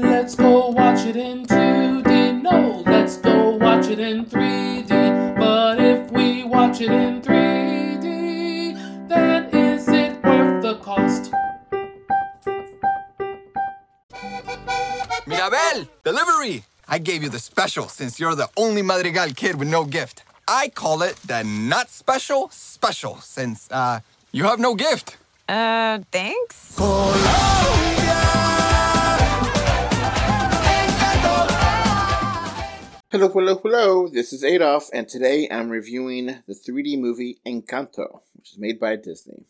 Let's go watch it in 2D. No, let's go watch it in 3D. But if we watch it in 3D, then is it worth the cost? Mirabel, delivery! I gave you the special since you're the only Madrigal kid with no gift. I call it the not special special since, uh, you have no gift. Uh, thanks. Hello, hello, hello. This is Adolf, and today I'm reviewing the 3D movie Encanto, which is made by Disney.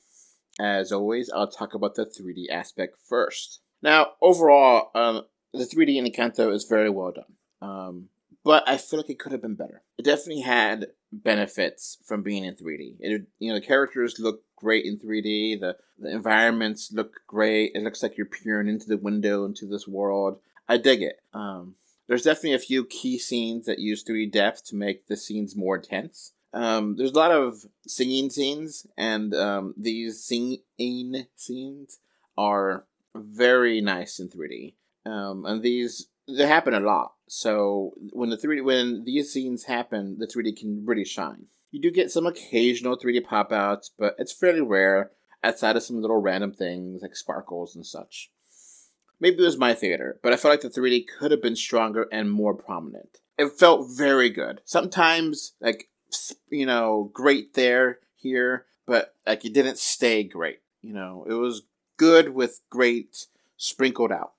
As always, I'll talk about the 3D aspect first. Now, overall, um, the 3D in Encanto is very well done, um, but I feel like it could have been better. It definitely had benefits from being in 3D. It, you know, the characters look great in 3D. The the environments look great. It looks like you're peering into the window into this world. I dig it. Um, there's definitely a few key scenes that use 3D depth to make the scenes more intense. Um, there's a lot of singing scenes, and um, these singing scenes are very nice in 3D. Um, and these they happen a lot. So when the 3D when these scenes happen, the 3D can really shine. You do get some occasional 3D pop outs, but it's fairly rare outside of some little random things like sparkles and such. Maybe it was my theater, but I felt like the 3D could have been stronger and more prominent. It felt very good. Sometimes, like, you know, great there, here, but like it didn't stay great. You know, it was good with great sprinkled out.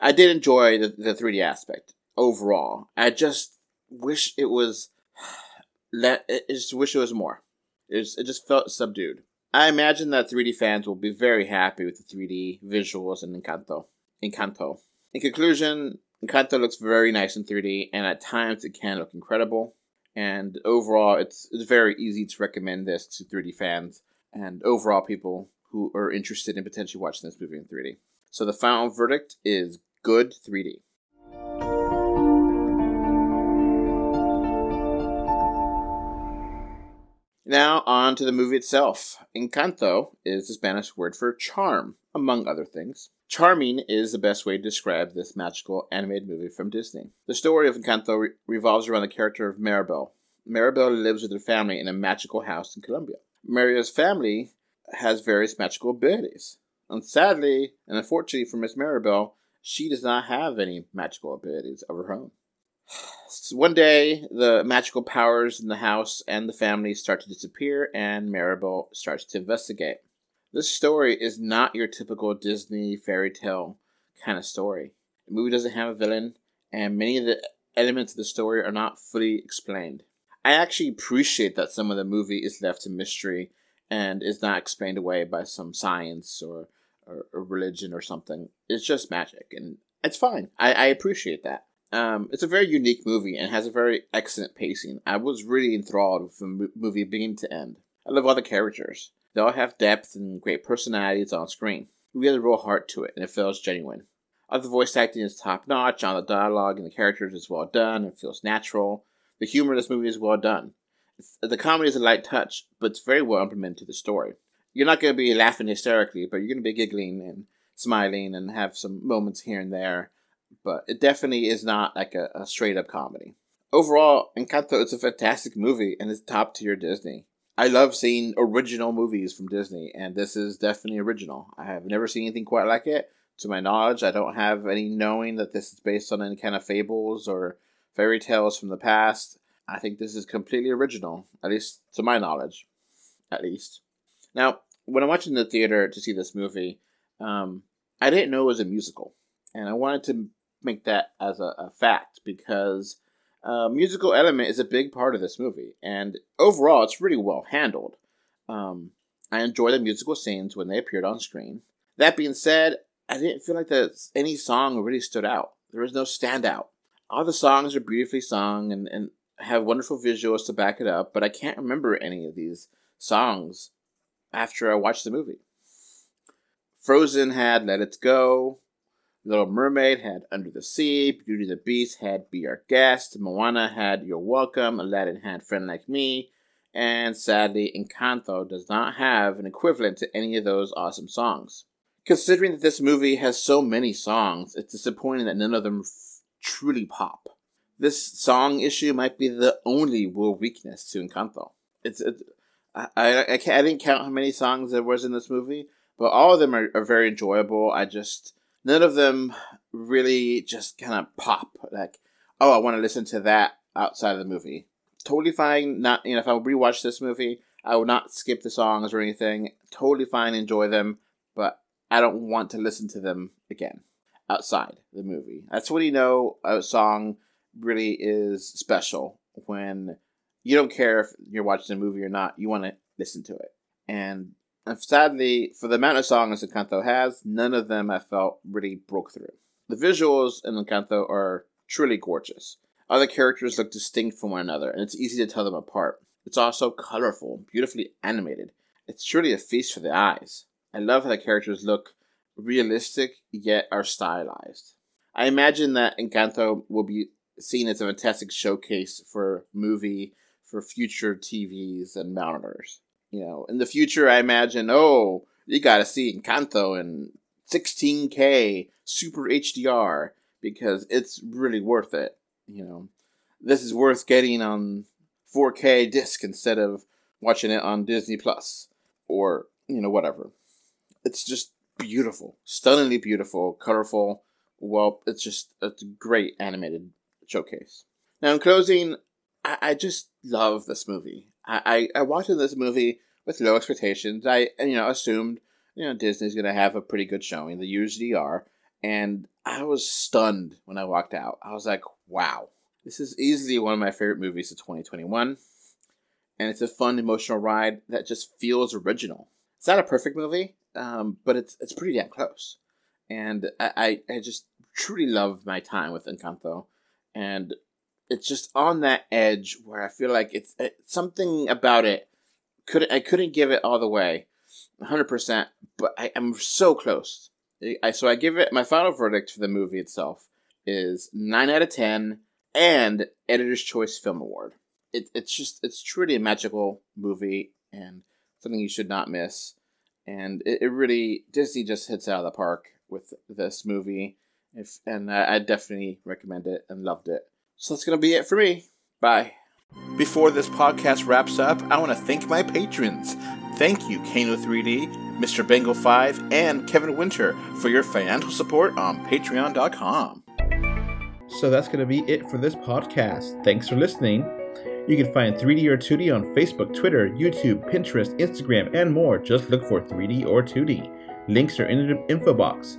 I did enjoy the, the 3D aspect overall. I just wish it was let. I just wish it was more. It, was, it just felt subdued. I imagine that 3D fans will be very happy with the 3D visuals in Encanto. Encanto. In conclusion, Encanto looks very nice in 3D, and at times it can look incredible. And overall, it's, it's very easy to recommend this to 3D fans and overall people who are interested in potentially watching this movie in 3D. So the final verdict is good 3D. Now, on to the movie itself. Encanto is the Spanish word for charm, among other things. Charming is the best way to describe this magical animated movie from Disney. The story of Encanto re- revolves around the character of Maribel. Maribel lives with her family in a magical house in Colombia. Maribel's family has various magical abilities. And sadly, and unfortunately for Miss Maribel, she does not have any magical abilities of her own. One day, the magical powers in the house and the family start to disappear, and Maribel starts to investigate. This story is not your typical Disney fairy tale kind of story. The movie doesn't have a villain, and many of the elements of the story are not fully explained. I actually appreciate that some of the movie is left to mystery and is not explained away by some science or, or, or religion or something. It's just magic, and it's fine. I, I appreciate that. Um, it's a very unique movie and has a very excellent pacing. I was really enthralled with the movie beginning to end. I love all the characters. They all have depth and great personalities on screen. We has a real heart to it, and it feels genuine. All the voice acting is top notch, all the dialogue and the characters is well done and feels natural. The humor in this movie is well done. The comedy is a light touch, but it's very well implemented to the story. You're not going to be laughing hysterically, but you're going to be giggling and smiling and have some moments here and there but it definitely is not like a, a straight up comedy. Overall, Encanto is a fantastic movie and it's top tier Disney. I love seeing original movies from Disney, and this is definitely original. I have never seen anything quite like it. To my knowledge, I don't have any knowing that this is based on any kind of fables or fairy tales from the past. I think this is completely original, at least to my knowledge. At least. Now, when I went in the theater to see this movie, um, I didn't know it was a musical. And I wanted to make that as a, a fact because uh, musical element is a big part of this movie, and overall, it's really well handled. Um, I enjoy the musical scenes when they appeared on screen. That being said, I didn't feel like that any song really stood out. There was no standout. All the songs are beautifully sung and, and have wonderful visuals to back it up, but I can't remember any of these songs after I watched the movie. Frozen had Let It Go, Little Mermaid had Under the Sea, Beauty and the Beast had Be Our Guest, Moana had You're Welcome, Aladdin had Friend Like Me, and sadly, Encanto does not have an equivalent to any of those awesome songs. Considering that this movie has so many songs, it's disappointing that none of them f- truly pop. This song issue might be the only real weakness to Encanto. It's, it, I, I, I, I didn't count how many songs there was in this movie, but all of them are, are very enjoyable. I just, none of them really just kind of pop. Like, oh, I want to listen to that outside of the movie. Totally fine. Not, you know, if I rewatch this movie, I would not skip the songs or anything. Totally fine, enjoy them, but I don't want to listen to them again outside the movie. That's when you know a song really is special when you don't care if you're watching a movie or not. You want to listen to it. And sadly, for the amount of songs Encanto has, none of them I felt really broke through. The visuals in Encanto are truly gorgeous. Other characters look distinct from one another, and it's easy to tell them apart. It's also colorful, beautifully animated. It's truly a feast for the eyes. I love how the characters look realistic yet are stylized. I imagine that Encanto will be seen as a fantastic showcase for movie for future TVs and monitors. You know, in the future, I imagine, oh, you got to see Encanto in 16K Super HDR because it's really worth it. You know, this is worth getting on 4K disc instead of watching it on Disney Plus or you know whatever. It's just beautiful, stunningly beautiful, colorful. Well, it's just a great animated showcase. Now, in closing, I, I just love this movie. I, I, I watched this movie with low expectations. I you know assumed you know Disney's gonna have a pretty good showing. They usually are, and I was stunned when I walked out. I was like, wow, this is easily one of my favorite movies of 2021, and it's a fun emotional ride that just feels original. It's not a perfect movie, um, but it's it's pretty damn close, and I, I I just truly love my time with Encanto, and it's just on that edge where I feel like it's, it's something about it. Could I couldn't give it all the way, hundred percent, but I am so close. I, so I give it my final verdict for the movie itself is nine out of ten and Editor's Choice Film Award. It, it's just it's truly a magical movie and something you should not miss. And it, it really Disney just hits out of the park with this movie. If and I, I definitely recommend it and loved it. So that's to be it for me. Bye. Before this podcast wraps up, I want to thank my patrons. Thank you, Kano3D, Mr. Bengal 5, and Kevin Winter for your financial support on patreon.com. So that's going to be it for this podcast. Thanks for listening. You can find 3D or 2D on Facebook, Twitter, YouTube, Pinterest, Instagram, and more. Just look for 3D or 2D. Links are in the info box.